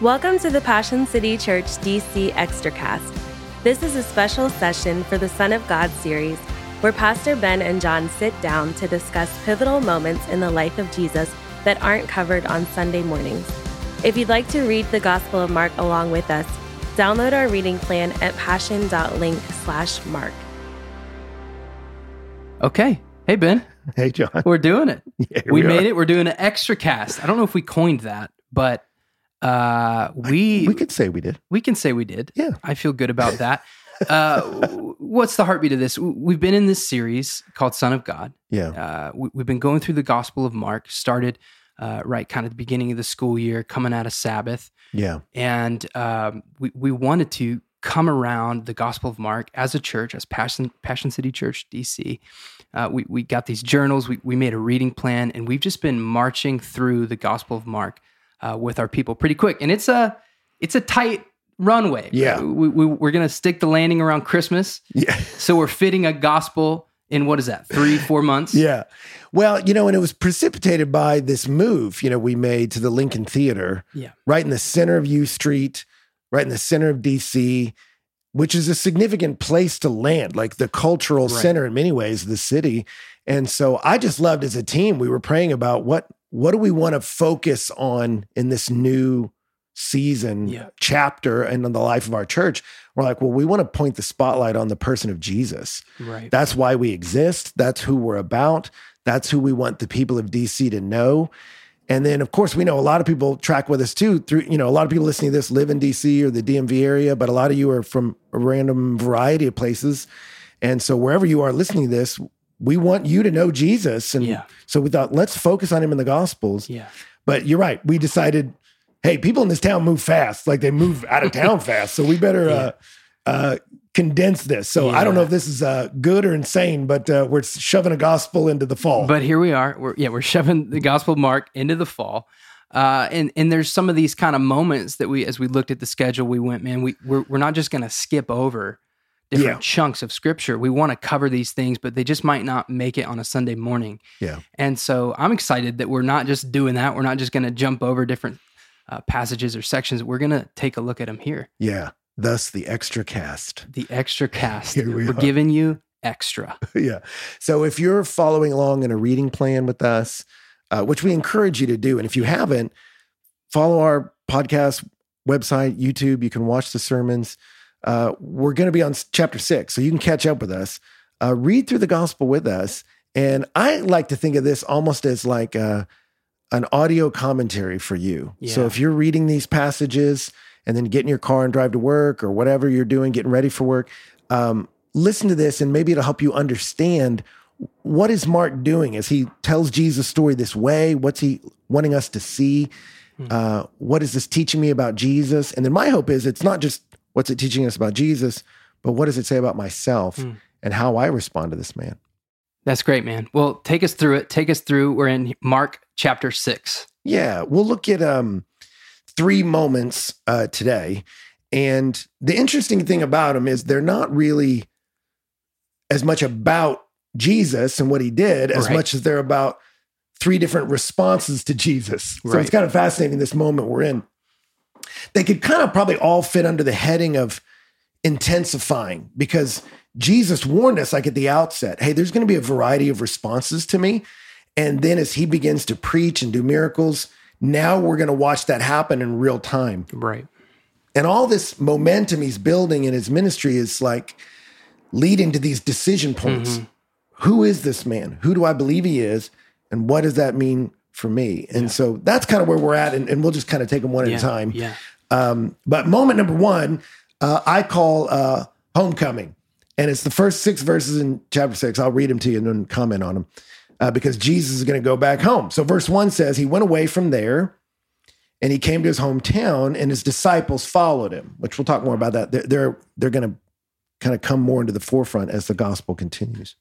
Welcome to the Passion City Church DC Extracast. This is a special session for the Son of God series, where Pastor Ben and Jon sit down to discuss pivotal moments in the life of Jesus that aren't covered on Sunday mornings. If you'd like to read the Gospel of Mark along with us, download our reading plan at passion.link slash mark. Okay. Hey, Ben. Hey, Jon. We're doing it. Yeah, we we made it. We're doing an extra cast. I don't know if we coined that, but uh, we We could say we did. we can say we did. Yeah. I feel good about that. uh, what's the heartbeat of this? We've been in this series called Son of God. Yeah. Uh, we, we've been going through the Gospel of Mark. Started uh, right kind of the beginning of the school year, coming out of Sabbath, Yeah. and um, we we wanted to come around the Gospel of Mark as a church, as Passion Passion City Church DC. Uh, we we got these journals. We we made a reading plan, and we've just been marching through the Gospel of Mark uh, with our people pretty quick. And it's a it's a tight runway. Yeah. we, we, we're gonna stick the landing around Christmas, Yeah. so we're fitting a gospel in what is that three four months? Yeah. Well, you know, and it was precipitated by this move, you know, we made to the Lincoln Theater, yeah, right in the center of U Street, right in the center of DC, which is a significant place to land, like the cultural Right. center in many ways of the city. And so I just loved as a team, we were praying about what what do we want to focus on in this new season Yeah. chapter and in the life of our church. We're like, well, we want to point the spotlight on the person of Jesus. right. That's why we exist. That's who we're about. That's who we want the people of DC to know. And then, of course, we know a lot of people track with us too. Through you know, a lot of people listening to this live in DC or the DMV area, but a lot of you are from a random variety of places. And so, wherever you are listening to this, we want you to know Jesus. And Yeah. so, we thought, let's focus on him in the Gospels. yeah, But you're right. We decided, hey, people in this town move fast. Like they move out of town fast. So we better uh, uh, condense this. So I don't know if this is uh, good or insane, but uh, we're shoving a gospel into the fall. But here we are. We're yeah, we're shoving the Gospel Mark into the fall. Uh, and and there's some of these kind of moments that we, as we looked at the schedule, we went, man, we we're, we're not just going to skip over different Yeah. chunks of Scripture. We want to cover these things, but they just might not make it on a Sunday morning. yeah. And so I'm excited that we're not just doing that. We're not just going to jump over different uh, passages or sections. We're going to take a look at them here. Yeah. Thus the extra cast. The extra cast. Here we are are. giving you extra. yeah. So if you're following along in a reading plan with us, uh, which we encourage you to do, and if you haven't, follow our podcast website, YouTube. You can watch the sermons. Uh, we're going to be on chapter six, so you can catch up with us. Uh, read through the gospel with us, and I like to think of this almost as like uh an audio commentary for you. So if you're reading these passages and then get in your car and drive to work or whatever you're doing, getting ready for work, um, listen to this and maybe it'll help you understand what is Mark doing as he tells Jesus' story this way? What's he wanting us to see? Uh, what is this teaching me about Jesus? And then my hope is it's not just what's it teaching us about Jesus, but what does it say about myself Hmm. and how I respond to this man? That's great, man. Well, take us through it. Take us through. We're in Mark chapter six. Yeah, we'll look at um, three moments uh, today. And the interesting thing about them is they're not really as much about Jesus and what he did as Right. much as they're about three different responses to Jesus. So Right. it's kind of fascinating this moment we're in. They could kind of probably all fit under the heading of intensifying because Jesus warned us like at the outset, hey, there's going to be a variety of responses to me. And then as he begins to preach and do miracles, now we're going to watch that happen in real time. Right. And all this momentum he's building in his ministry is like leading to these decision points. Mm-hmm. Who is this man? Who do I believe he is? And what does that mean for me? And so that's kind of where we're at. And, and we'll just kind of take them one Yeah. at a time. Yeah. Um, but moment number one, uh, I call uh, homecoming, and it's the first six verses in chapter six. I'll read them to you and then comment on them uh, because Jesus is going to go back home. So verse one says he went away from there, and he came to his hometown, and his disciples followed him. Which we'll talk more about that. They're they're, they're going to kind of come more into the forefront as the gospel continues.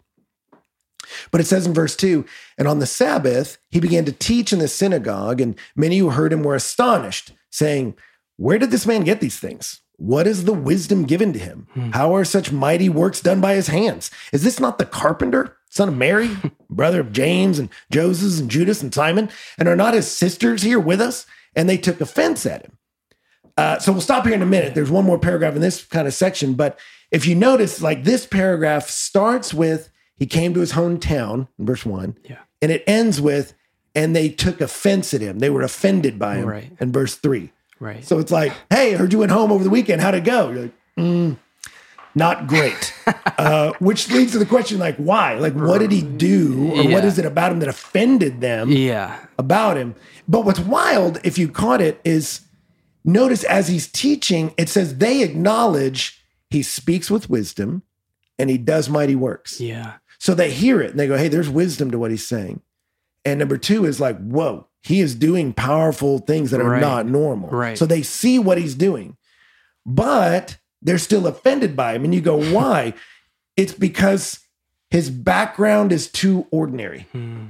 But it says in verse 2 And on the Sabbath, he began to teach in the synagogue, and many who heard him were astonished, saying, Where did this man get these things? What is the wisdom given to him? How are such mighty works done by his hands? Is this not the carpenter, son of Mary, brother of James and Joseph and Judas and Simon? And are not his sisters here with us? And they took offense at him. Uh, so we'll stop here in a minute. There's one more paragraph in this kind of section, but if you notice, like this paragraph starts with he came to his hometown in verse one, Yeah. and it ends with and they took offense at him. They were offended by him Right. in verse three. Right. So it's like, hey, I heard you went home over the weekend. How'd it go? You're like, mm, not great. uh, which leads to the question, like, why? Like, what did he do, or what Yeah. is it about him that offended them? yeah. about him. But what's wild, if you caught it, is notice as he's teaching, it says they acknowledge he speaks with wisdom and he does mighty works. Yeah. So they hear it and they go, hey, there's wisdom to what he's saying. And number two is like, whoa, he is doing powerful things that are Right. not normal. Right. So they see what he's doing, but they're still offended by him. And you go, why? it's because his background is too ordinary Hmm.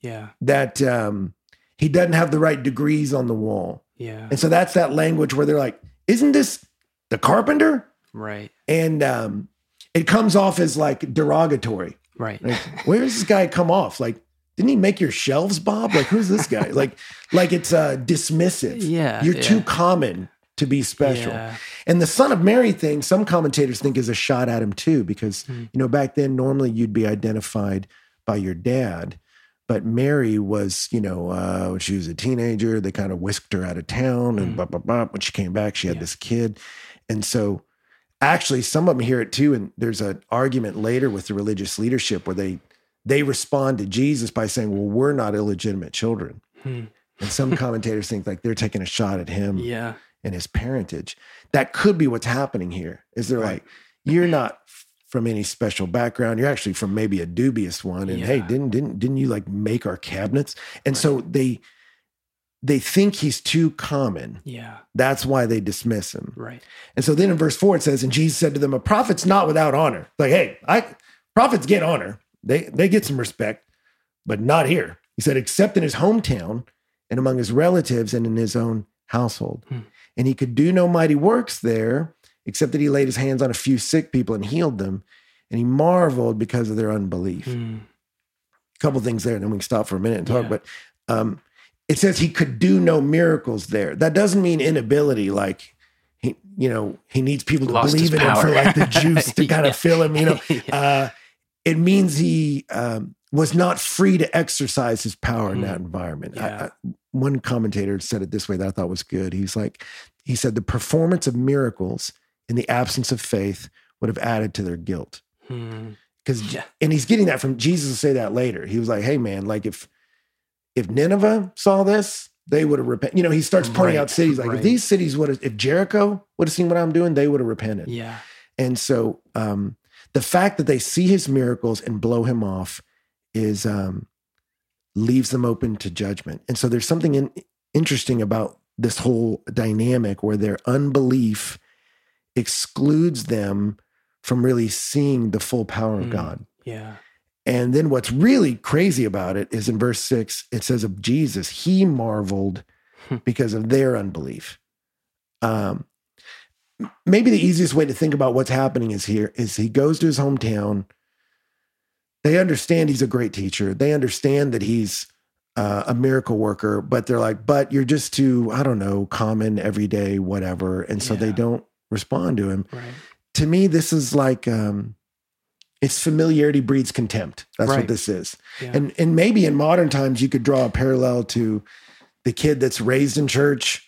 Yeah. that um, he doesn't have the right degrees on the wall. Yeah. And so that's that language where they're like, isn't this the carpenter? Right. And um, it comes off as like derogatory. Right. Like, where does this guy come off? Like, didn't he make your shelves, Bob? Like, who's this guy? like, like it's uh, dismissive. Yeah, You're yeah. too common to be special. Yeah. And the son of Mary thing, some commentators think is a shot at him too, because Hmm. you know back then normally you'd be identified by your dad, but Mary was, you know, uh, when she was a teenager, they kind of whisked her out of town, and Hmm. blah, blah, blah. when she came back, she had Yeah. this kid, and so actually some of them hear it too, and there's an argument later with the religious leadership where they they respond to Jesus by saying, "Well, we're not illegitimate children," Hmm. and some commentators think like they're taking a shot at him Yeah. and his parentage. That could be what's happening here. Is they're Right. like, you're not from any special background. You're actually from maybe a dubious one. And hey, didn't didn't didn't you like make our cabinets? And so they they think he's too common. Yeah. That's why they dismiss him. Right. And so then in verse four it says, and Jesus said to them, a prophet's not without honor. Like, hey, I prophets get honor. They they get some respect, but not here. He said, except in his hometown and among his relatives and in his own household. Hmm. And he could do no mighty works there, except that he laid his hands on a few sick people and healed them. And he marveled because of their unbelief. Hmm. A couple things there, and then we can stop for a minute and talk. Yeah. But um, it says he could do no miracles there. That doesn't mean inability, like he, you know, he needs people to Lost believe in him for like the juice to kind Yeah. of fill him. You know, Yeah. uh, it means he um, was not free to exercise his power in that environment. Yeah. I, one commentator said it this way that I thought was good. He's like, he said, the performance of miracles in the absence of faith would have added to their guilt. Hmm. Because Yeah. and he's getting that from Jesus will say that later. He was like, "Hey man, like if if Nineveh saw this, they would have repented." You know, he starts pointing Right, out cities like if these cities would have, if Jericho would have seen what I'm doing, they would have repented. Yeah. And so um, the fact that they see his miracles and blow him off is um, leaves them open to judgment. And so there's something in, interesting about this whole dynamic where their unbelief excludes them from really seeing the full power of Mm. God. Yeah. And then what's really crazy about it is in verse six, it says of Jesus, he marveled Hmm. because of their unbelief. Um, maybe the easiest way to think about what's happening is here is he goes to his hometown. They understand he's a great teacher. They understand that he's uh, a miracle worker, but they're like, but you're just too, I don't know, common, everyday, whatever. And so they don't respond to him Right. to me, this is like um, it's familiarity breeds contempt. That's what this is. Yeah. And and maybe in modern times you could draw a parallel to the kid that's raised in church.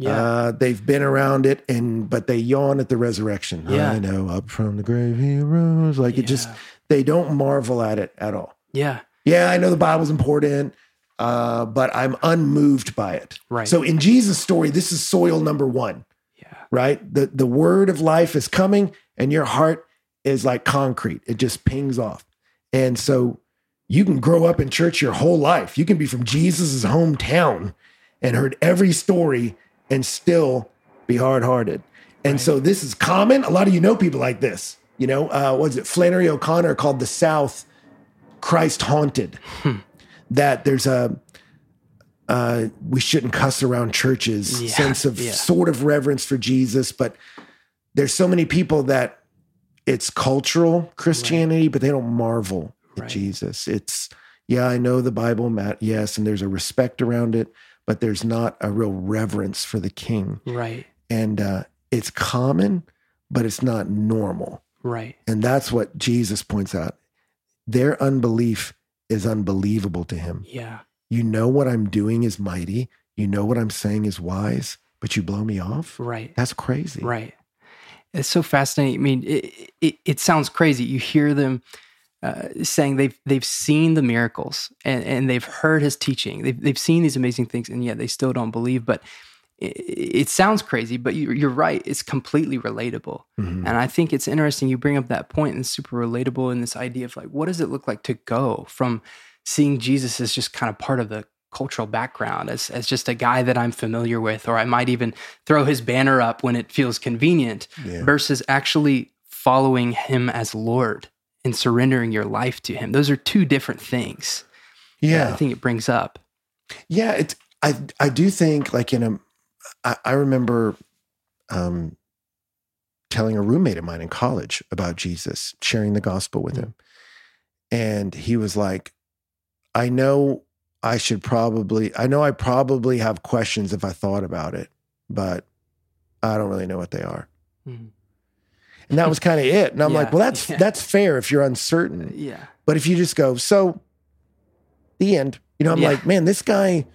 Yeah. Uh, they've been around it, and but they yawn at the resurrection. Yeah. I know, up from the grave he rose. Like it just they don't marvel at it at all. Yeah. Yeah, I know the Bible's important, uh, but I'm unmoved by it. Right. So in Jesus' story, this is soil number one Yeah. right? The the word of life is coming and your heart is like concrete. It just pings off. And so you can grow up in church your whole life. You can be from Jesus' hometown and heard every story and still be hard-hearted. And Right. so this is common. A lot of you know people like this. You know, uh, was it Flannery O'Connor called the South Christ haunted? That there's a uh, we shouldn't cuss around churches Yeah, sense of yeah. sort of reverence for Jesus, but there's so many people that it's cultural Christianity, but they don't marvel at Right. Jesus. It's yeah, I know the Bible, Matt. Yes, and there's a respect around it, but there's not a real reverence for the king. Right. And uh, it's common, but it's not normal. Right. And that's what Jesus points out. Their unbelief is unbelievable to him. Yeah. You know what I'm doing is mighty. You know what I'm saying is wise, but you blow me off? Right. That's crazy. Right. It's so fascinating. I mean, it, it, it sounds crazy. You hear them uh, saying they've they've seen the miracles and, and they've heard his teaching. They've they've seen these amazing things, and yet they still don't believe. But it, it sounds crazy, but you, you're right. It's completely relatable, Mhm. and I think it's interesting. You bring up that point, and it's super relatable in this idea of like, what does it look like to go from seeing Jesus as just kind of part of the cultural background as, as just a guy that I'm familiar with, or I might even throw his banner up when it feels convenient Yeah. versus actually following him as Lord and surrendering your life to him. Those are two different things. Yeah. I think it brings up. Yeah, it's I I do think like in a I, I remember um telling a roommate of mine in college about Jesus, sharing the gospel with him. And he was like, I know I should probably I know I probably have questions if I thought about it, but I don't really know what they are. Mhm. And that was kind of it. And I'm like, well, that's yeah. that's fair if you're uncertain. Yeah. But if you just go, so the end, you know, I'm Yeah. like, man, this guy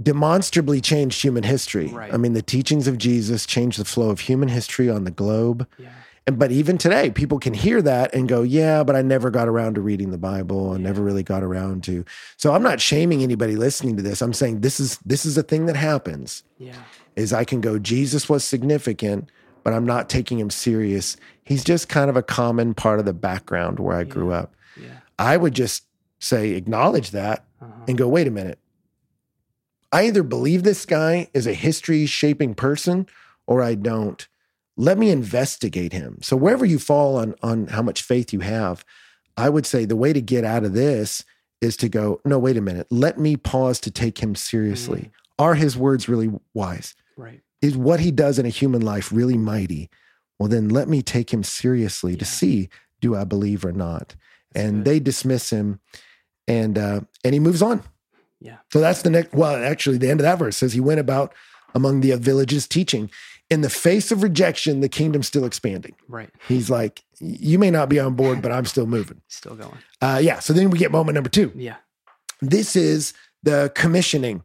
demonstrably changed human history. Right. I mean, the teachings of Jesus changed the flow of human history on the globe. Yeah. And but even today, people can hear that and go, yeah, but I never got around to reading the Bible. I Yeah. never really got around to. So I'm not shaming anybody listening to this. I'm saying this is this is a thing that happens. Yeah. Is I can go, Jesus was significant, but I'm not taking him serious. He's just kind of a common part of the background where I grew up. Yeah. I would just say, acknowledge that Uh-huh. and go, wait a minute. I either believe this guy is a history shaping person or I don't. Let me investigate him. So wherever you fall on on how much faith you have, I would say the way to get out of this is to go, no, wait a minute. Let me pause to take him seriously. Are his words really wise? Right. Is what he does in a human life really mighty? Well, then let me take him seriously to see do I believe or not. That's and good. they dismiss him and uh and he moves on. Yeah. So that's the next well, actually the end of that verse says he went about among the villages teaching. In the face of rejection, the kingdom's still expanding. Right. He's like, you may not be on board, but I'm still moving. Still going. Uh yeah. So then we get moment number two Yeah. this is the commissioning.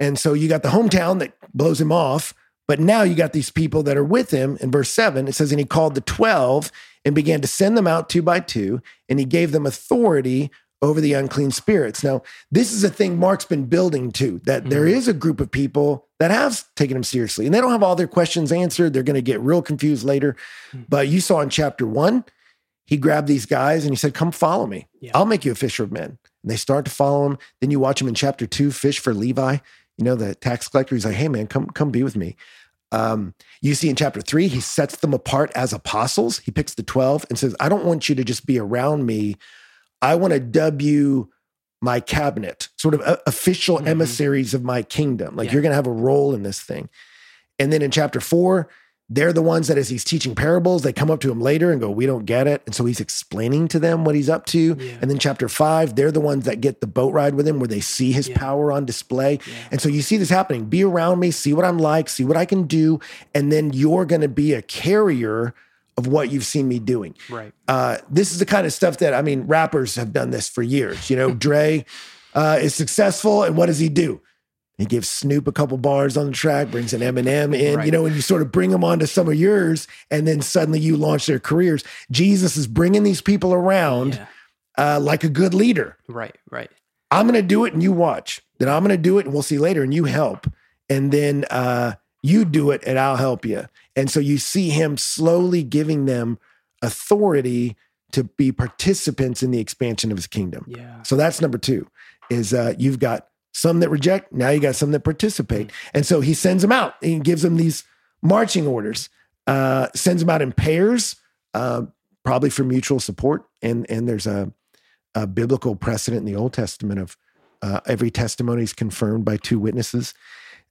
And so you got the hometown that blows him off, but now you got these people that are with him. In verse seven, it says, And he called the 12 and began to send them out two by two, and he gave them authority over the unclean spirits. Now, this is a thing Mark's been building to that there Mhm. is a group of people that have taken him seriously, and they don't have all their questions answered. They're going to get real confused later. Mhm. But you saw in chapter one, he grabbed these guys and he said, Come follow me. Yeah. I'll make you a fisher of men. And they start to follow him. Then you watch him in chapter two, fish for Levi. You know, the tax collector. He's like, hey man, come, come be with me. Um, you see in chapter three, he sets them apart as apostles. He picks the 12 and says, I don't want you to just be around me. I want to dub you my cabinet, sort of uh, official Mhm. emissaries of my kingdom. Like Yeah. you're going to have a role in this thing. And then in chapter four, they're the ones that as he's teaching parables, they come up to him later and go, We don't get it. And so he's explaining to them what he's up to. Yeah. And then chapter five, they're the ones that get the boat ride with him where they see his Yeah. power on display. Yeah. And so you see this happening. Be around me, see what I'm like, see what I can do. And then you're going to be a carrier of what you've seen me doing. Right. Uh, this is the kind of stuff that, I mean, rappers have done this for years. You know, Dre uh, is successful. And what does he do? He gives Snoop a couple bars on the track, brings an Eminem in, Right. you know, and you sort of bring them onto some of yours, and then suddenly you launch their careers. Jesus is bringing these people around Yeah. uh, like a good leader. Right. Right. I'm going to do it and you watch. Then I'm going to do it and we'll see later and you help. And then uh, you do it and I'll help you. And so you see him slowly giving them authority to be participants in the expansion of his kingdom. Yeah. So that's number two is uh, you've got some that reject. Now you got some that participate. And so he sends them out. He gives them these marching orders, uh, sends them out in pairs, uh, probably for mutual support. And, and there's a, a biblical precedent in the Old Testament of uh, every testimony is confirmed by two witnesses.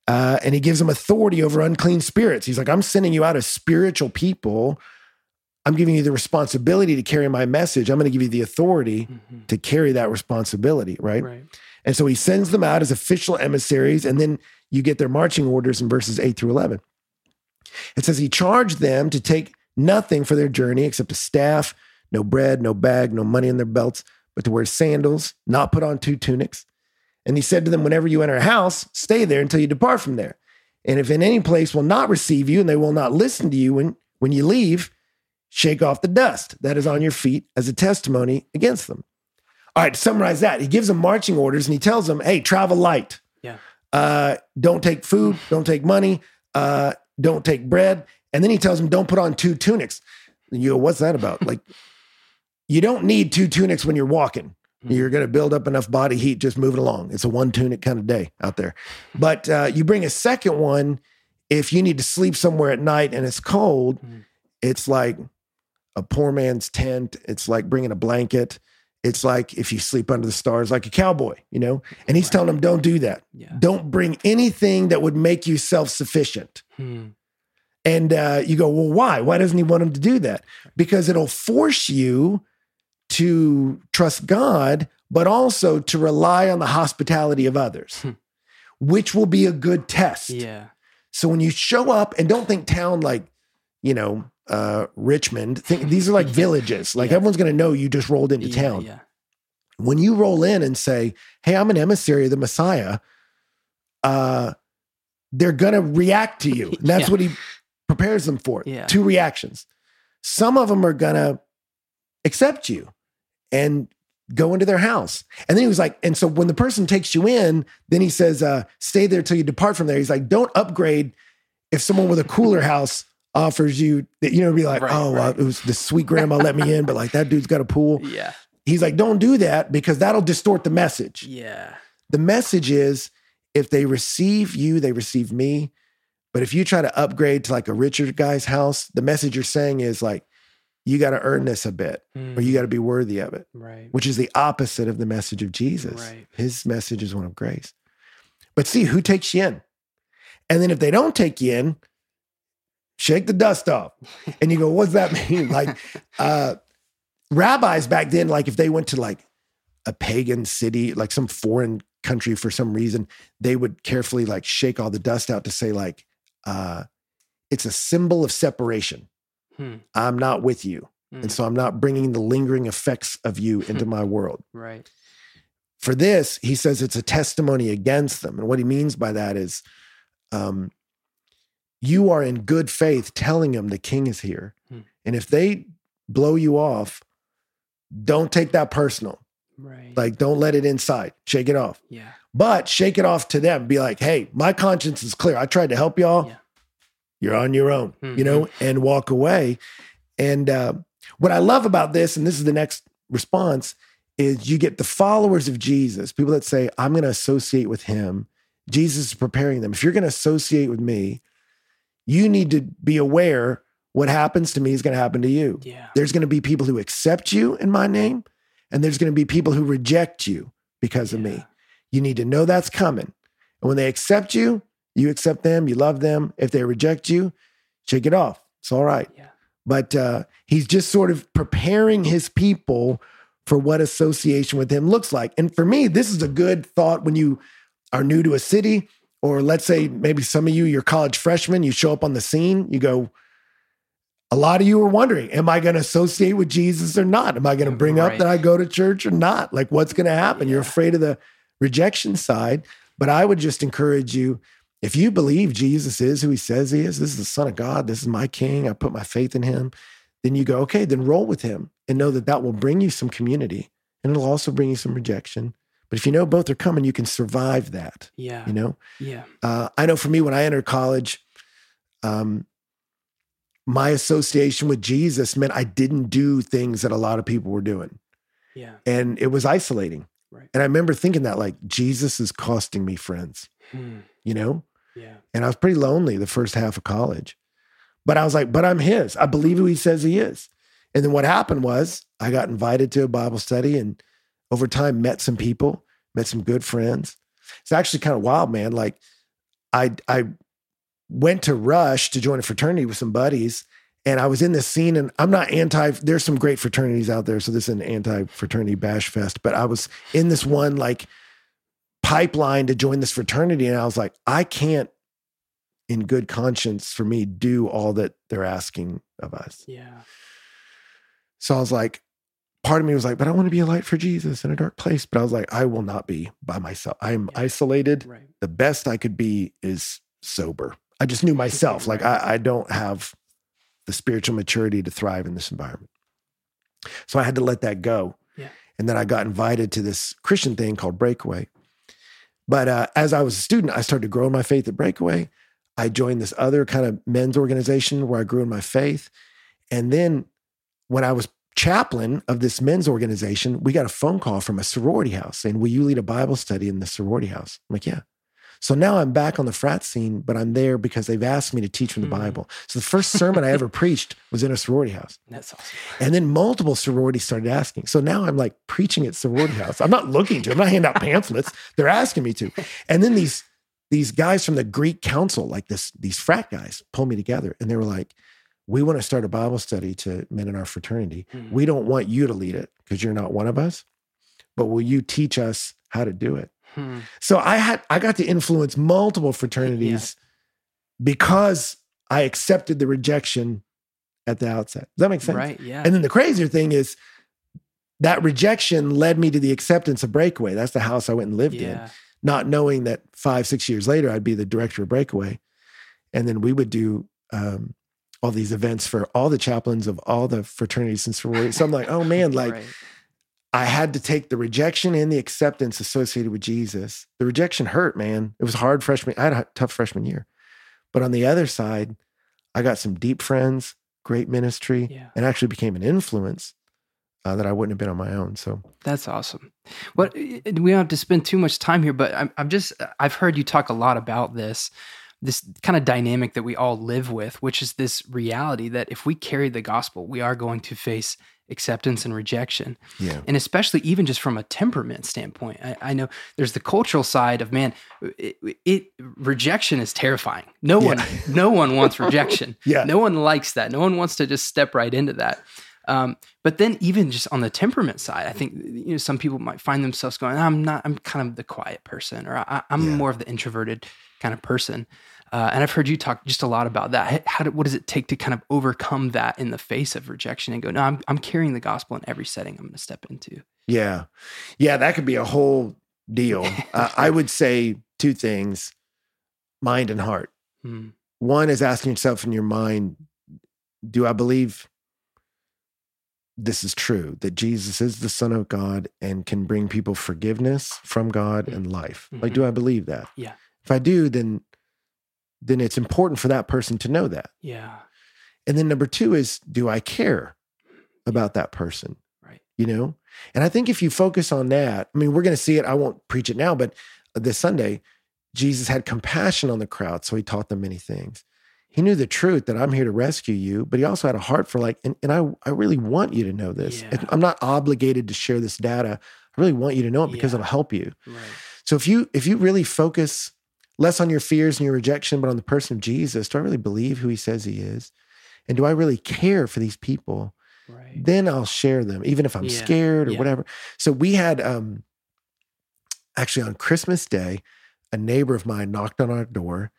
Uh, and he gives them authority over unclean spirits. He's like, I'm sending you out as spiritual people. I'm giving you the responsibility to carry my message. I'm going to give you the authority Mhm. to carry that responsibility, right? Right. And so he sends them out as official emissaries, and then you get their marching orders in verses 8 through 11. It says he charged them to take nothing for their journey except a staff, no bread, no bag, no money in their belts, but to wear sandals, not put on two tunics. And he said to them, Whenever you enter a house, stay there until you depart from there. And if in any place will not receive you and they will not listen to you when, when you leave, shake off the dust that is on your feet as a testimony against them. All right, to summarize that, he gives them marching orders and he tells them, hey, travel light. Yeah. Uh, don't take food, don't take money, uh, don't take bread. And then he tells them, don't put on two tunics. And you go, what's that about? like, you don't need two tunics when you're walking. Mhm. You're going to build up enough body heat just moving along. It's a one tunic kind of day out there. But uh, you bring a second one if you need to sleep somewhere at night and it's cold. Mhm. It's like a poor man's tent. It's like bringing a blanket. It's like if you sleep under the stars, like a cowboy, you know? And he's Right. telling them, don't do that. Yeah. Don't bring anything that would make you self sufficient. Hmm. And uh, you go, well, why? Why doesn't he want him to do that? Because it'll force you to trust God, but also to rely on the hospitality of others, Hmm. which will be a good test. Yeah. So when you show up, and don't think town like, you know, uh, Richmond. Think these are like villages. Like Yeah. everyone's going to know you just rolled into Yeah, town. Yeah. When you roll in and say, "Hey, I'm an emissary of the Messiah," uh, they're going to react to you. And that's what he prepares them for. Yeah. Two reactions. Some of them are going to accept you and go into their house. And then he was like, and so when the person takes you in, then he says, uh, stay there till you depart from there. He's like, don't upgrade if someone with a cooler house offers you, that you know, be like, Right, oh, uh, right. it was the sweet grandma let me in, but like that dude's got a pool. Yeah. He's like, don't do that because that'll distort the message. Yeah. The message is if they receive you, they receive me. But if you try to upgrade to like a richer guy's house, the message you're saying is like, you got to earn this a bit or you got to be worthy of it, Right. which is the opposite of the message of Jesus. Right. His message is one of grace. But see who takes you in. And then if they don't take you in, shake the dust off. And you go, what's that mean? Like uh rabbis back then, like if they went to like a pagan city, like some foreign country for some reason, they would carefully like shake all the dust out to say, like, uh, it's a symbol of separation. Hmm. I'm not with you. Mm. And so I'm not bringing the lingering effects of you into my world. Right. For this, he says it's a testimony against them. And what he means by that is um, you are in good faith telling them the king is here. Hmm. And if they blow you off, don't take that personal. Right. Like, don't let it inside. Shake it off. yeah. But shake it off to them. Be like, hey, my conscience is clear. I tried to help y'all. Yeah. You're on your own, you Mhm. know, and walk away. And uh, what I love about this, and this is the next response, is you get the followers of Jesus, people that say, I'm going to associate with him. Jesus is preparing them. If you're going to associate with me, you need to be aware what happens to me is going to happen to you. Yeah. There's going to be people who accept you in my name, and there's going to be people who reject you because of me. You need to know that's coming. And when they accept you, you accept them, you love them. If they reject you, shake it off. It's all right. Yeah. But uh, he's just sort of preparing his people for what association with him looks like. And for me, this is a good thought when you are new to a city, or let's say maybe some of you, you're college freshmen, you show up on the scene, you go, a lot of you are wondering, am I going to associate with Jesus or not? Am I going to bring up that I go to church or not? Like, what's going to happen? You're afraid of the rejection side. But I would just encourage you if you believe Jesus is who he says he is, this is the Son of God, this is my King, I put my faith in him, then you go, okay, then roll with him and know that that will bring you some community and it'll also bring you some rejection. But if you know both are coming, you can survive that, Yeah. you know? Yeah. Uh, I know for me, when I entered college, um, my association with Jesus meant I didn't do things that a lot of people were doing. Yeah. And it was isolating. Right. And I remember thinking that, like, Jesus is costing me friends, Hmm. you know? Yeah. And I was pretty lonely the first half of college. But I was like, but I'm his. I believe who he says he is. And then what happened was I got invited to a Bible study and over time met some people, met some good friends. It's actually kind of wild, man. Like I I went to Rush to join a fraternity with some buddies. And I was in this scene, and I'm not anti. There's some great fraternities out there, so this is an anti-fraternity bash fest. But I was in this one like pipeline to join this fraternity. And I was like, I can't, in good conscience, for me, do all that they're asking of us. Yeah. So I was like, part of me was like, but I want to be a light for Jesus in a dark place. But I was like, I will not be by myself. I'm Yeah. isolated. Right. The best I could be is sober. I just knew myself. Like I, I don't have the spiritual maturity to thrive in this environment. So I had to let that go. Yeah. And then I got invited to this Christian thing called Breakaway. But uh, as I was a student, I started to grow in my faith at Breakaway. I joined this other kind of men's organization where I grew in my faith. And then when I was chaplain of this men's organization, we got a phone call from a sorority house saying, Will you lead a Bible study in the sorority house? I'm like, Yeah. So now I'm back on the frat scene, but I'm there because they've asked me to teach from the Mm. Bible. So the first sermon I ever preached was in a sorority house. That's awesome. And then multiple sororities started asking. So now I'm like preaching at sorority house. I'm not looking to, I'm not handing out pamphlets. They're asking me to. And then these these guys from the Greek council, like this, these frat guys, pulled me together and they were like, We want to start a Bible study to men in our fraternity. Hmm. We don't want you to lead it because you're not one of us, but will you teach us how to do it? Hmm. So I had I got to influence multiple fraternities because I accepted the rejection at the outset. Does that make sense? Right. Yeah. And then the crazier thing is that rejection led me to the acceptance of Breakaway. That's the house I went and lived in, not knowing that five, six years later, I'd be the director of Breakaway. And then we would do um, all these events for all the chaplains of all the fraternities and sororities. So I'm like, oh man, like right. I had to take the rejection and the acceptance associated with Jesus. The rejection hurt, man. It was hard freshman. I had a tough freshman year. But on the other side, I got some deep friends, great ministry, Yeah. and actually became an influence uh, that I wouldn't have been on my own. So That's awesome. What we don't have to spend too much time here, but I'm, I'm just I've heard you talk a lot about this, this kind of dynamic that we all live with, which is this reality that if we carry the gospel, we are going to face acceptance and rejection, yeah, and especially even just from a temperament standpoint. I, I know there's the cultural side of man, it, it rejection is terrifying. No one, no one wants rejection. yeah, No one likes that. No one wants to just step right into that. Um, but then even just on the temperament side, I think you know some people might find themselves going, "I'm not. I'm kind of the quiet person, or I, I'm Yeah. more of the introverted kind of person." Uh, and I've heard you talk just a lot about that. How do, what does it take to kind of overcome that in the face of rejection and go, "No, I'm I'm carrying the gospel in every setting I'm going to step into." yeah, yeah. That could be a whole deal. uh, I would say two things: mind and heart. Hmm. One is asking yourself in your mind, do I believe this is true that Jesus is the Son of God and can bring people forgiveness from God and life? Like, do I believe that? Mm-hmm. Yeah. If I do, then then it's important for that person to know that. Yeah. And then number two is, do I care about that person? Right. You know? And I think if you focus on that, I mean, we're going to see it. I won't preach it now, but this Sunday, Jesus had compassion on the crowd. So he taught them many things. He knew the truth that I'm here to rescue you, but he also had a heart for like, and, and I, I really want you to know this. Yeah. I'm not obligated to share this data. I really want you to know it because Yeah. it'll help you. Right. So if you if you really focus less on your fears and your rejection, but on the person of Jesus, do I really believe who he says he is? And do I really care for these people? Right. Then I'll share them, even if I'm Yeah. scared or whatever. So we had um actually on Christmas Day, a neighbor of mine knocked on our door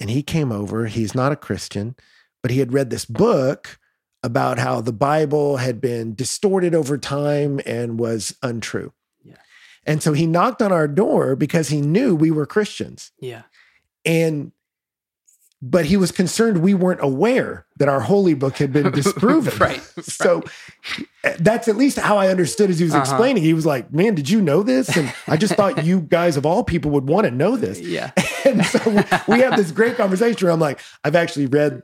and he came over. He's not a Christian, but he had read this book about how the Bible had been distorted over time and was untrue. Yeah. And so he knocked on our door because he knew we were Christians. Yeah. And but he was concerned we weren't aware that our holy book had been disproven. right. So that's at least how I understood as he was Uh-huh. explaining. He was like, "Man, did you know this?" And I just thought you guys of all people would want to know this. Yeah. And so we have this great conversation where I'm like, "I've actually read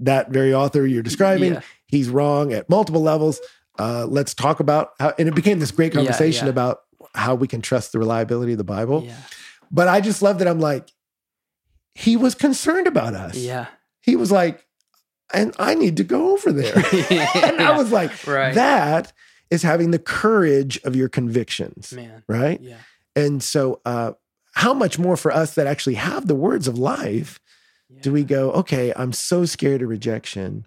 that very author you're describing. Yeah. He's wrong at multiple levels. Uh, let's talk about how." And it became this great Yeah, conversation yeah. about how we can trust the reliability of the Bible. Yeah. But I just love that I'm like, he was concerned about us. Yeah. He was like, and I need to go over there. and I was like, Right. that is having the courage of your convictions, Man. right? Yeah. And so, uh, how much more for us that actually have the words of life do we go, okay, I'm so scared of rejection,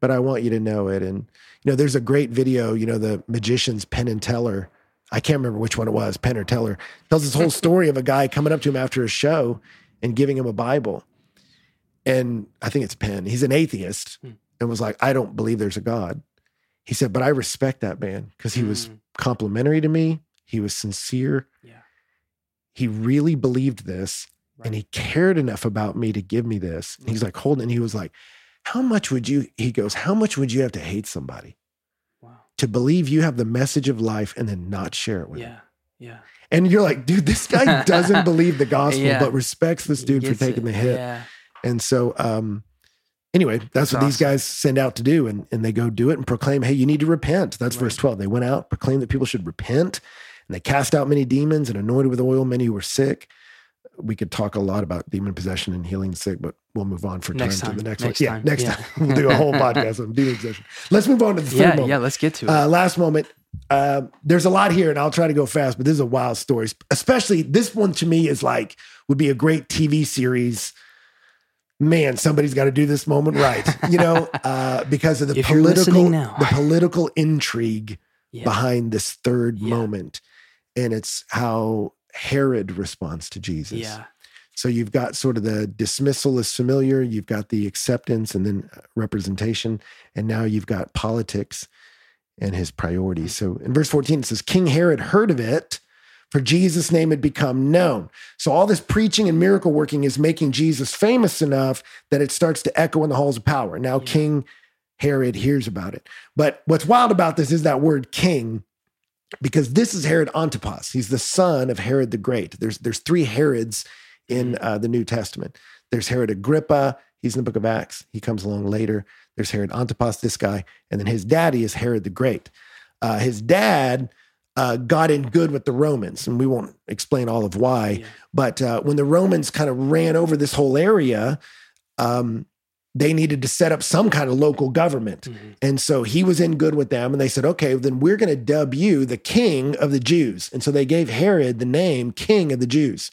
but I want you to know it. And, you know, there's a great video, you know, the magician's Penn and Teller I can't remember which one it was, Penn or Teller, tells this whole story of a guy coming up to him after a show and giving him a Bible. And I think it's Penn. He's an atheist Hmm. and was like, I don't believe there's a God. He said, but I respect that man because he was Mm. complimentary to me. He was sincere. Yeah. He really believed this and he cared enough about me to give me this. And he's like holding, and he was like, How much would you, he goes, How much would you have to hate somebody Wow. to believe you have the message of life and then not share it with them? Yeah. Yeah. And you're like, dude, this guy doesn't believe the gospel, Yeah. but respects this dude for taking it. the hit. Yeah. And so, um, anyway, that's, That's what these guys send out to do. And, and they go do it and proclaim, hey, you need to repent. That's verse 12. They went out, proclaimed that people should repent, and they cast out many demons and anointed with oil many who were sick. We could talk a lot about demon possession and healing the sick, but we'll move on for Next time, to the next, Next one. Yeah, next Yeah. time. We'll do a whole podcast on demon possession. Let's move on to the third Yeah. moment. Yeah. Let's get to it. Uh, last moment. Uh, there's a lot here, and I'll try to go fast, but this is a wild story. Especially this one to me is like would be a great TV series. Man, somebody's got to do this moment right, you know, uh, because of the If political, the political intrigue yeah. behind this third Yeah. moment, and it's how Herod responds to Jesus. Yeah. So you've got sort of the dismissal is familiar, you've got the acceptance and then uh, representation, and now you've got politics and his priorities. So in verse 14, it says, King Herod heard of it, for Jesus' name had become known. So all this preaching and miracle working is making Jesus famous enough that it starts to echo in the halls of power. Now Yeah. King Herod hears about it. But what's wild about this is that word king, because this is Herod Antipas. He's the son of Herod the Great. There's there's three Herods in uh, the New Testament. There's Herod Agrippa. He's in the book of Acts. He comes along later. There's Herod Antipas, this guy. And then his daddy is Herod the Great. Uh, his dad uh, got in good with the Romans, and we won't explain all of why. Yeah. But uh, when the Romans kind of ran over this whole area, um, they needed to set up some kind of local government. Mhm. And so he was in good with them. And they said, okay, then we're going to dub you the king of the Jews. And so they gave Herod the name king of the Jews,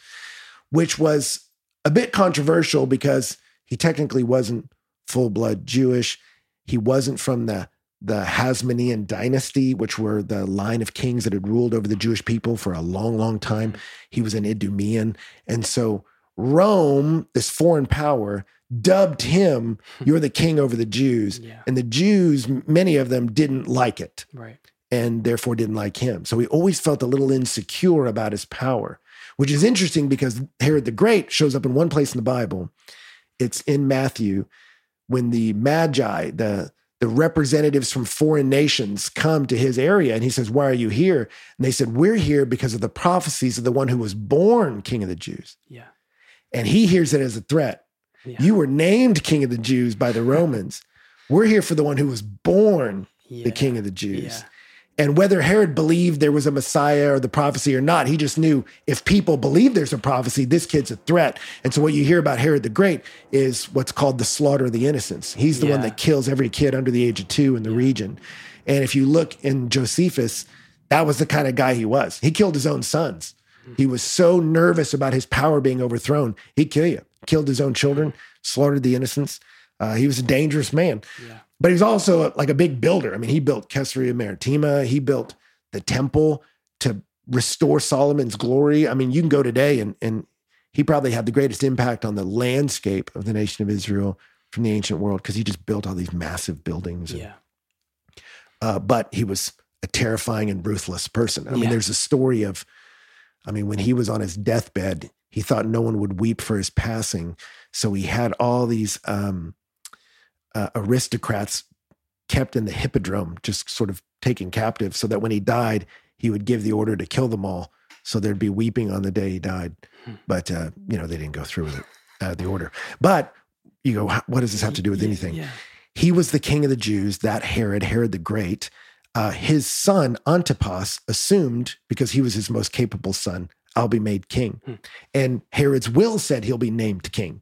which was a bit controversial because he technically wasn't full blood Jewish. He wasn't from the the Hasmonean dynasty, which were the line of kings that had ruled over the Jewish people for a long, long time. He was an Idumean. And so Rome, this foreign power, dubbed him, You're the king over the Jews. Yeah. And the Jews, many of them didn't like it Right. and therefore didn't like him. So he always felt a little insecure about his power, which is interesting because Herod the Great shows up in one place in the Bible. It's in Matthew when the Magi, the the representatives from foreign nations come to his area and he says, Why are you here? And they said, We're here because of the prophecies of the one who was born king of the Jews. Yeah. And he hears it as a threat. Yeah. You were named king of the Jews by the Romans. We're here for the one who was born yeah. the king of the Jews. Yeah. And whether Herod believed there was a Messiah or the prophecy or not, he just knew if people believe there's a prophecy, this kid's a threat. And so what you hear about Herod the Great is what's called the slaughter of the innocents. He's the one that kills every kid under the age of two in the region. And if you look in Josephus, that was the kind of guy he was. He killed his own sons. He was so nervous about his power being overthrown, he'd kill you. Killed his own children, slaughtered the innocents. Uh, he was a dangerous man. Yeah. But he's also like a big builder. I mean, he built Caesarea Maritima. He built the temple to restore Solomon's glory. I mean, you can go today and and he probably had the greatest impact on the landscape of the nation of Israel from the ancient world because he just built all these massive buildings. and- Yeah. uh, but he was a terrifying and ruthless person. I mean, there's a story of, I mean, when he was on his deathbed, he thought no one would weep for his passing, so he had all these um, uh, aristocrats kept in the hippodrome, just sort of taken captive, so that when he died, he would give the order to kill them all, so there'd be weeping on the day he died. Hmm. But uh, you know, they didn't go through with it, uh, the order. But you go, what does this have to do with anything? Yeah. he was the king of the Jews, that Herod, Herod the Great. Uh, his son, Antipas, assumed because he was his most capable son, I'll be made king. Hmm. And Herod's will said he'll be named king.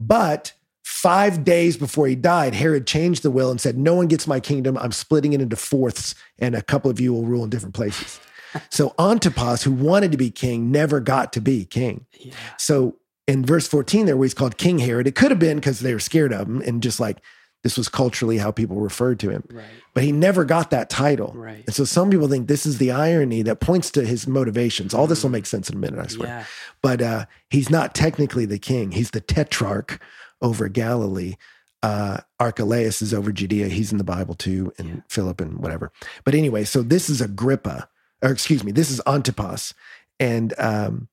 But five days before he died, Herod changed the will and said, No one gets my kingdom. I'm splitting it into fourths, and a couple of you will rule in different places. so Antipas, who wanted to be king, never got to be king. Yeah. So in verse 14 there, where he's called King Herod, it could have been because they were scared of him and just like This was culturally how people referred to him. Right. But he never got that title. Right. And so some people think this is the irony that points to his motivations. All this will make sense in a minute, I swear. Yeah. But uh, he's not technically the king. He's the tetrarch over Galilee. Uh, Archelaus is over Judea. He's in the Bible too, and Yeah. Philip and whatever. But anyway, so this is Agrippa, or excuse me, this is Antipas, and um,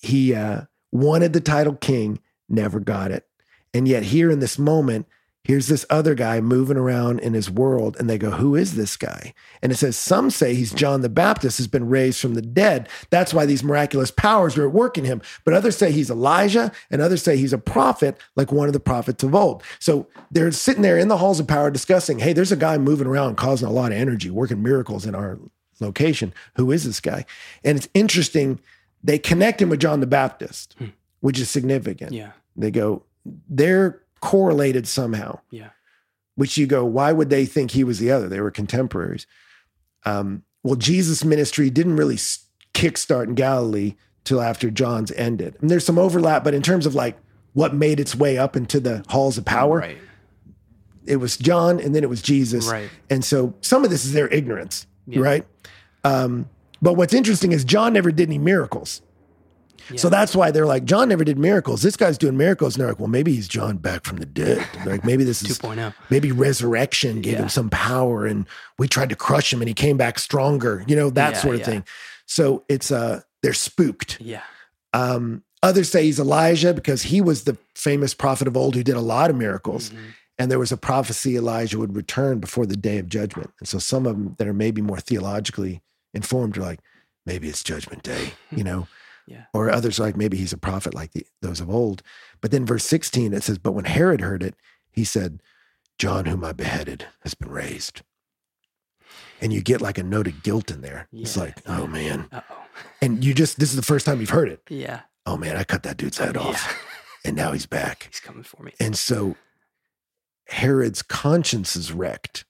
he uh, wanted the title king, never got it, and yet here in this moment, here's this other guy moving around in his world, and they go, "Who is this guy?" And it says some say he's John the Baptist has been raised from the dead. That's why these miraculous powers are at work in him. But others say he's Elijah, and others say he's a prophet, like one of the prophets of old. So they're sitting there in the halls of power discussing, "Hey, there's a guy moving around causing a lot of energy, working miracles in our location. Who is this guy?" And it's interesting. They connect him with John the Baptist, hmm. which is significant. Yeah. They go, they're correlated somehow Yeah. which you go, why would they think he was the other? They were contemporaries. Um, well, Jesus' ministry didn't really kickstart in Galilee till after John's ended. And there's some overlap, but in terms of like what made its way up into the halls of power, Right. it was John and then it was Jesus. Right. And so some of this is their ignorance, Yeah. right? Um, but what's interesting is John never did any miracles. So that's why they're like, John never did miracles. This guy's doing miracles. And they're like, well, maybe he's John back from the dead. Like maybe this is 2.0. maybe resurrection gave Yeah. him some power and we tried to crush him and he came back stronger, you know, that Yeah, sort of thing. So it's uh they're spooked. Yeah. Um others say he's Elijah because he was the famous prophet of old who did a lot of miracles. Mhm. And there was a prophecy Elijah would return before the day of judgment. And so some of them that are maybe more theologically informed are like, maybe it's judgment day, you know? Yeah. Or others like, maybe he's a prophet like the, those of old. But then verse 16, it says, But when Herod heard it, he said, John, whom I beheaded, has been raised. And you get like a note of guilt in there. It's Yeah, like, oh man. Uh oh. And you just, this is the first time you've heard it. Yeah. Oh man, I cut that dude's head off. Yeah. And now he's back. He's coming for me. And so Herod's conscience is wrecked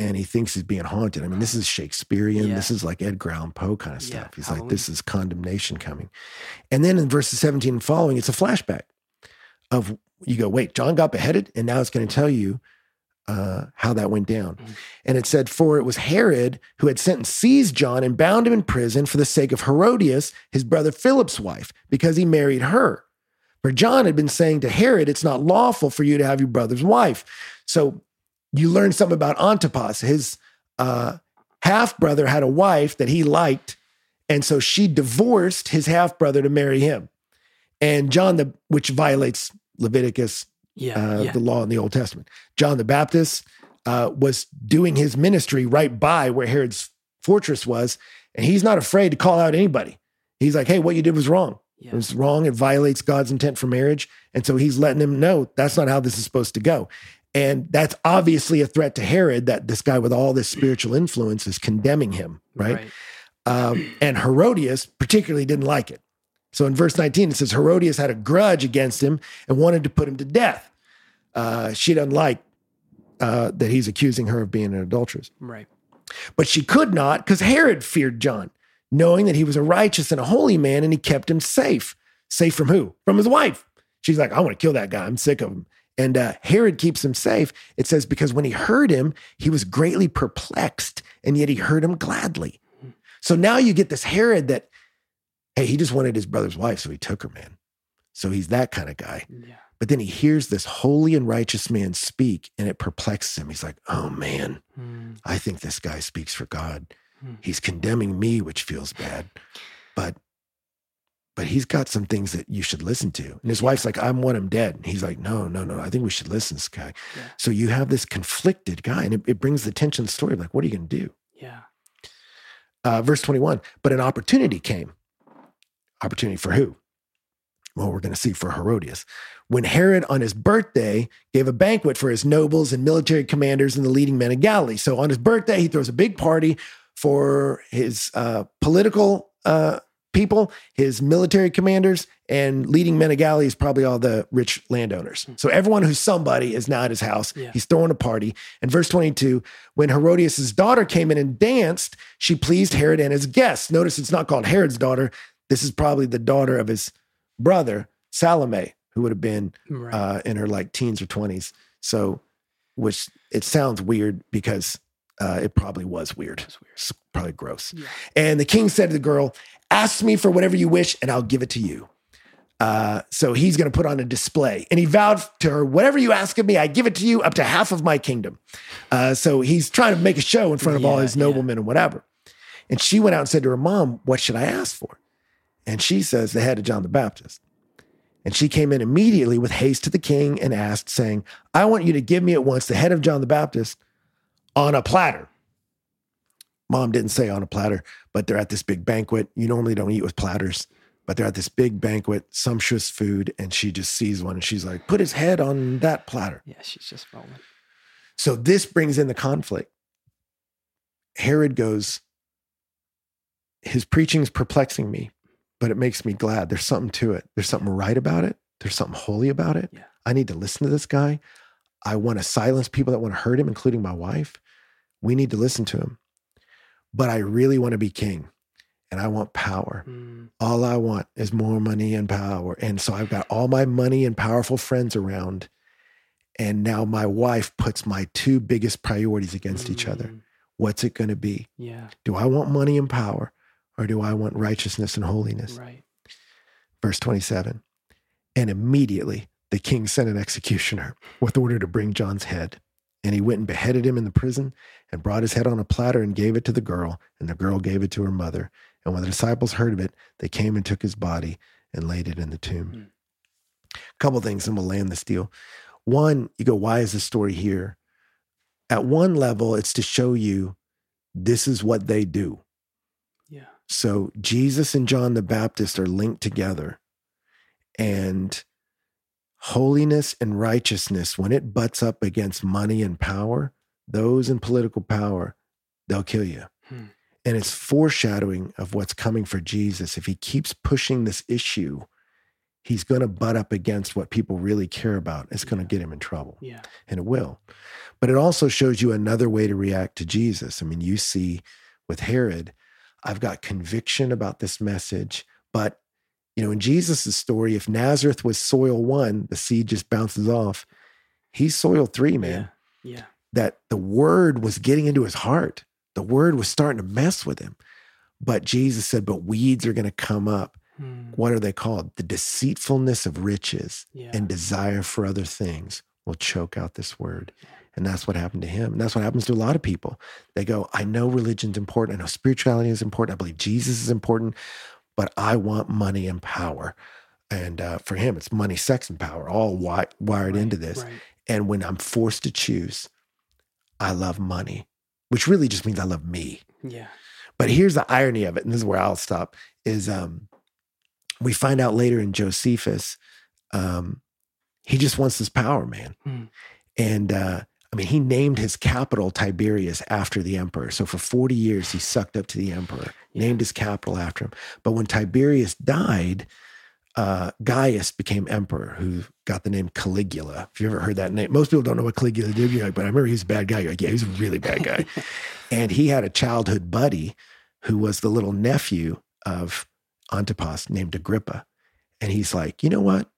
and he thinks he's being haunted. I mean, this is Shakespearean. Yeah. This is like Edgar Allan Poe kind of Yeah, stuff. He's like, this is condemnation coming. And then in verses 17 and following, it's a flashback of you go, wait, John got beheaded, and now it's going to tell you uh, how that went down. Mhm. And it said, For it was Herod who had sent and seized John and bound him in prison for the sake of Herodias, his brother Philip's wife, because he married her. For John had been saying to Herod, It's not lawful for you to have your brother's wife. So you learn something about Antipas. His uh, half brother had a wife that he liked. And so she divorced his half brother to marry him. And John, the which violates Leviticus Yeah. uh, yeah. the law in the Old Testament. John the Baptist uh, was doing his ministry right by where Herod's fortress was, and he's not afraid to call out anybody. He's like, "Hey, what you did was wrong. yeah. It was wrong. It violates God's intent for marriage." And so he's letting him know that's not how this is supposed to go. And that's obviously a threat to Herod that this guy with all this spiritual influence is condemning him, right? Um, and Herodias particularly didn't like it. So in verse 19, it says Herodias had a grudge against him and wanted to put him to death. Uh, she doesn't like uh, that he's accusing her of being an adulteress. Right. But she could not because Herod feared John, knowing that he was a righteous and a holy man and he kept him safe. Safe from who? From his wife. She's like, I want to kill that guy. I'm sick of him. And uh, Herod keeps him safe. It says, because when he heard him, he was greatly perplexed, and yet he heard him gladly. So now you get this Herod that, hey, he just wanted his brother's wife, so he took her, man. So he's that kind of guy. Yeah. But then he hears this holy and righteous man speak, and it perplexes him. He's like, oh, man, Mm. I think this guy speaks for God. Hmm. He's condemning me, which feels bad. But but he's got some things that you should listen to. And his wife's like, I want him dead. And he's like, no, no, no. I think we should listen to this guy. Yeah. So you have this conflicted guy, and it, it brings the tension the story. Like, what are you going to do? Yeah. Uh, verse 21 But an opportunity came. Opportunity for who? Well, we're going to see for Herodias. When Herod, on his birthday, gave a banquet for his nobles and military commanders and the leading men of Galilee. So on his birthday, he throws a big party for his uh, political uh, people, his military commanders, and leading men of Galilee is probably all the rich landowners. So everyone who's somebody is now at his house. Yeah. He's throwing a party. And verse 22 when Herodias' daughter came in and danced, she pleased Herod and his guests. Notice it's not called Herod's daughter. This is probably the daughter of his brother, Salome, who would have been Right. uh, in her like teens or 20s. So which it sounds weird because uh, it probably was weird. That's weird. It's probably gross. Yeah. And the king said to the girl, Ask me for whatever you wish, and I'll give it to you. Uh, so he's going to put on a display. And he vowed to her, Whatever you ask of me, I give it to you up to half of my kingdom. Uh, so he's trying to make a show in front of all Yeah, his yeah. noblemen and whatever. And she went out and said to her mom, What should I ask for? And she says, The head of John the Baptist. And she came in immediately with haste to the king and asked, saying, I want you to give me at once the head of John the Baptist on a platter. Mom didn't say on a platter, but they're at this big banquet. You normally don't eat with platters, but they're at this big banquet, sumptuous food, and she just sees one and she's like, put his head on that platter. Yeah, she's just rolling. So this brings in the conflict. Herod goes, his preaching is perplexing me, but it makes me glad. There's something to it. There's something right about it. There's something holy about it. Yeah. I need to listen to this guy. I want to silence people that want to hurt him, including my wife. We need to listen to him. But I really want to be king and I want power. Mm, All I want is more money and power. And so I've got all my money and powerful friends around. And now my wife puts my two biggest priorities against each other. mm, What's it going to be? Yeah, Do I want money and power or do I want righteousness and holiness? right. Verse 27. And immediately the king sent an executioner with order to bring John's head. And he went and beheaded him in the prison and brought his head on a platter and gave it to the girl. And the girl gave it to her mother. And when the disciples heard of it, they came and took his body and laid it in the tomb. A couple things, and we'll land this deal. One, you go, why is this story here? At one level, it's to show you this is what they do. Yeah, So Jesus and John the Baptist are linked together. And holiness and righteousness, when it butts up against money and power, those in political power, they'll kill you. Hmm. And it's foreshadowing of what's coming for Jesus. If he keeps pushing this issue, he's going to butt up against what people really care about. It's going to Yeah. get him in trouble yeah, and it will. But it also shows you another way to react to Jesus. I mean, you see with Herod, I've got conviction about this message, but you know, in Jesus' story, if Nazareth was soil one, the seed just bounces off. He's soil three, man. yeah, yeah. That the word was getting into his heart. The word was starting to mess with him. But Jesus said, but weeds are going to come up. Mm, What are they called? The deceitfulness of riches yeah. and desire for other things will choke out this word. And that's what happened to him. And that's what happens to a lot of people. They go, I know religion's important. I know spirituality is important. I believe Jesus is important, but I want money and power. And uh, for him, it's money, sex, and power, all wi- wired Right, into this. Right. And when I'm forced to choose, I love money, which really just means I love me. Yeah. But here's the irony of it, and this is where I'll stop, is um, we find out later in Josephus, um, he just wants this power, man. Hmm. And uh, I mean, he named his capital Tiberius after the emperor. So for 40 years, he sucked up to the emperor, Yeah. named his capital after him. But when Tiberius died, uh, Gaius became emperor, who got the name Caligula. If you ever heard that name, most people don't know what Caligula did. You're like, but I remember he was a bad guy. You're like, yeah, he's a really bad guy. and he had a childhood buddy who was the little nephew of Antipas named Agrippa. And he's like, you know what?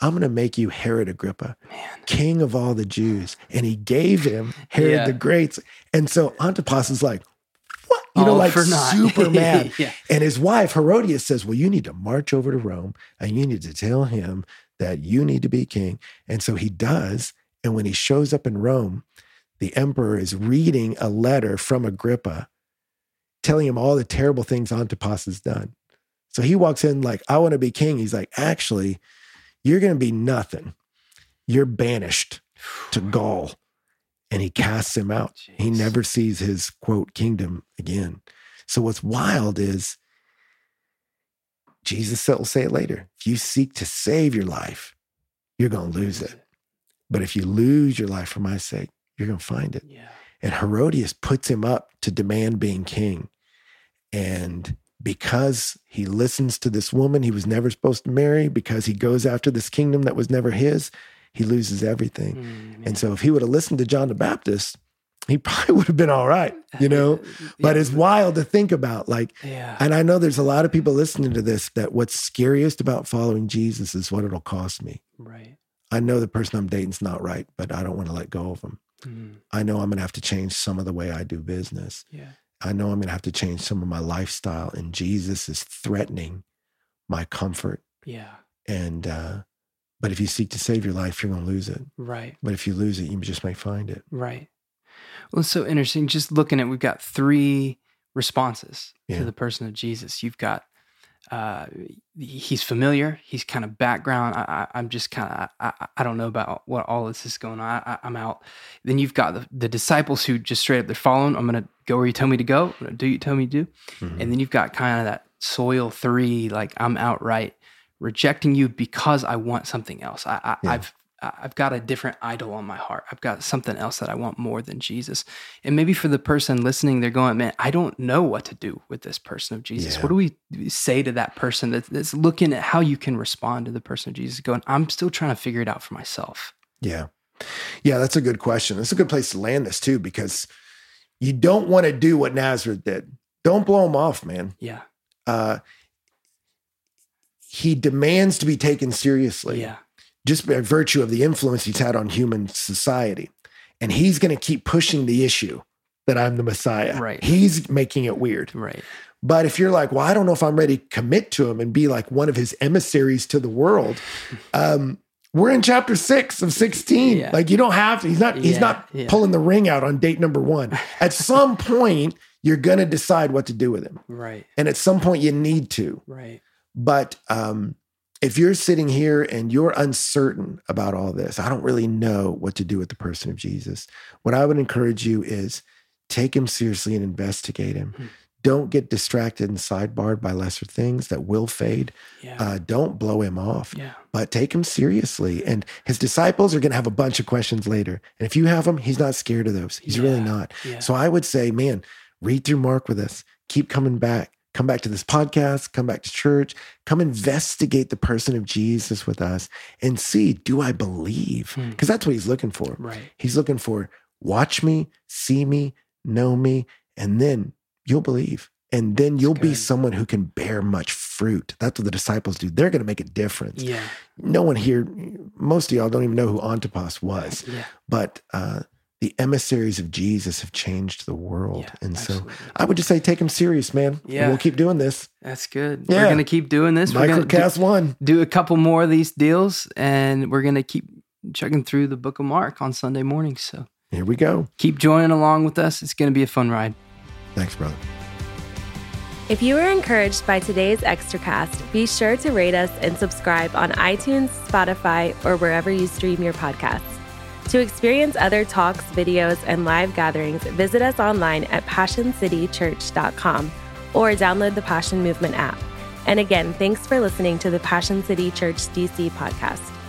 I'm going to make you Herod Agrippa, Man. king of all the Jews. And he gave him Herod Yeah. the Great. And so Antipas is like, what? You know, like super mad. yeah. And his wife, Herodias, says, Well, you need to march over to Rome and you need to tell him that you need to be king. And so he does. And when he shows up in Rome, the emperor is reading a letter from Agrippa telling him all the terrible things Antipas has done. So he walks in like, I want to be king. He's like, Actually, you're going to be nothing. You're banished to Gaul. And he casts him out. He never sees his quote kingdom again. So what's wild is Jesus will say it later. If you seek to save your life, you're going to lose it. But if you lose your life for my sake, you're going to find it. Yeah. And Herodias puts him up to demand being king. And because he listens to this woman he was never supposed to marry, because he goes after this kingdom that was never his, he loses everything. Mm, And so if he would have listened to John the Baptist, he probably would have been all right, you know? But yeah. it's wild to think about. Like, yeah. and I know there's a lot of people listening to this that what's scariest about following Jesus is what it'll cost me. right. I know the person I'm dating's not right, but I don't want to let go of him. Mm, I know I'm going to have to change some of the way I do business. yeah. I know I'm going to have to change some of my lifestyle. And Jesus is threatening my comfort. Yeah. And, uh, but if you seek to save your life, you're going to lose it. Right. But if you lose it, you just may find it. Right. Well, it's so interesting. Just looking at, we've got three responses Yeah. to the person of Jesus. You've got, uh, he's familiar. He's kind of background. I, I, I'm just kind of, I, I- don't know about what all this is going on. I, I'm out. Then you've got the, the disciples who just straight up, they're following. I'm going to go where you tell me to go. I'm gonna do what you tell me to do. Mhm. And then you've got kind of that soil three, like I'm outright rejecting you because I want something else. I, I, Yeah. I've got a different idol on my heart. I've got something else that I want more than Jesus. And maybe for the person listening, they're going, man, I don't know what to do with this person of Jesus. Yeah. What do we say to that person that's, that's looking at how you can respond to the person of Jesus? Going, I'm still trying to figure it out for myself. Yeah. Yeah, that's a good question. That's a good place to land this too, because you don't want to do what Nazareth did. Don't blow him off, man. Yeah. Uh, he demands to be taken seriously Yeah. Just by virtue of the influence he's had on human society. And he's going to keep pushing the issue that I'm the Messiah. Right. He's making it weird. Right. But if you're like, well, I don't know if I'm ready to commit to him and be like one of his emissaries to the world, um, we're in chapter six of 16. Yeah. Like you don't have to, he's not, he's Yeah, not yeah. pulling the ring out on date number one. At some point, you're gonna decide what to do with him. Right. And at some point you need to. Right. But um, if you're sitting here and you're uncertain about all this, I don't really know what to do with the person of Jesus. What I would encourage you is take him seriously and investigate him. Hmm. Don't get distracted and sidebarred by lesser things that will fade. Yeah. Uh, don't blow him off, yeah. but take him seriously. And his disciples are going to have a bunch of questions later. And if you have them, he's not scared of those. He's really not. Yeah. So I would say, man, read through Mark with us. Keep coming back. Come back to this podcast. Come back to church. Come investigate the person of Jesus with us and see, do I believe? Hmm. Because that's what he's looking for. right. He's looking for watch me, see me, know me, and then you'll believe. And then you'll be someone who can bear much fruit. That's what the disciples do. They're going to make a difference. Yeah. No one here, most of y'all don't even know who Antipas was, Yeah. but uh, the emissaries of Jesus have changed the world. Yeah. and so. I would just say take them serious, man. And Yeah. We'll keep doing this. That's good. Yeah. We're gonna keep doing this. We're gonna do, Microcast one. do a couple more of these deals, and we're gonna keep checking through the Book of Mark on Sunday mornings. So Here we go. keep joining along with us. It's gonna be a fun ride. Thanks, brother. If you were encouraged by today's Extracast, be sure to rate us and subscribe on iTunes, Spotify, or wherever you stream your podcasts. To experience other talks, videos, and live gatherings, visit us online at PassionCityChurch.com or download the Passion Movement app. And again, thanks for listening to the Passion City Church DC podcast.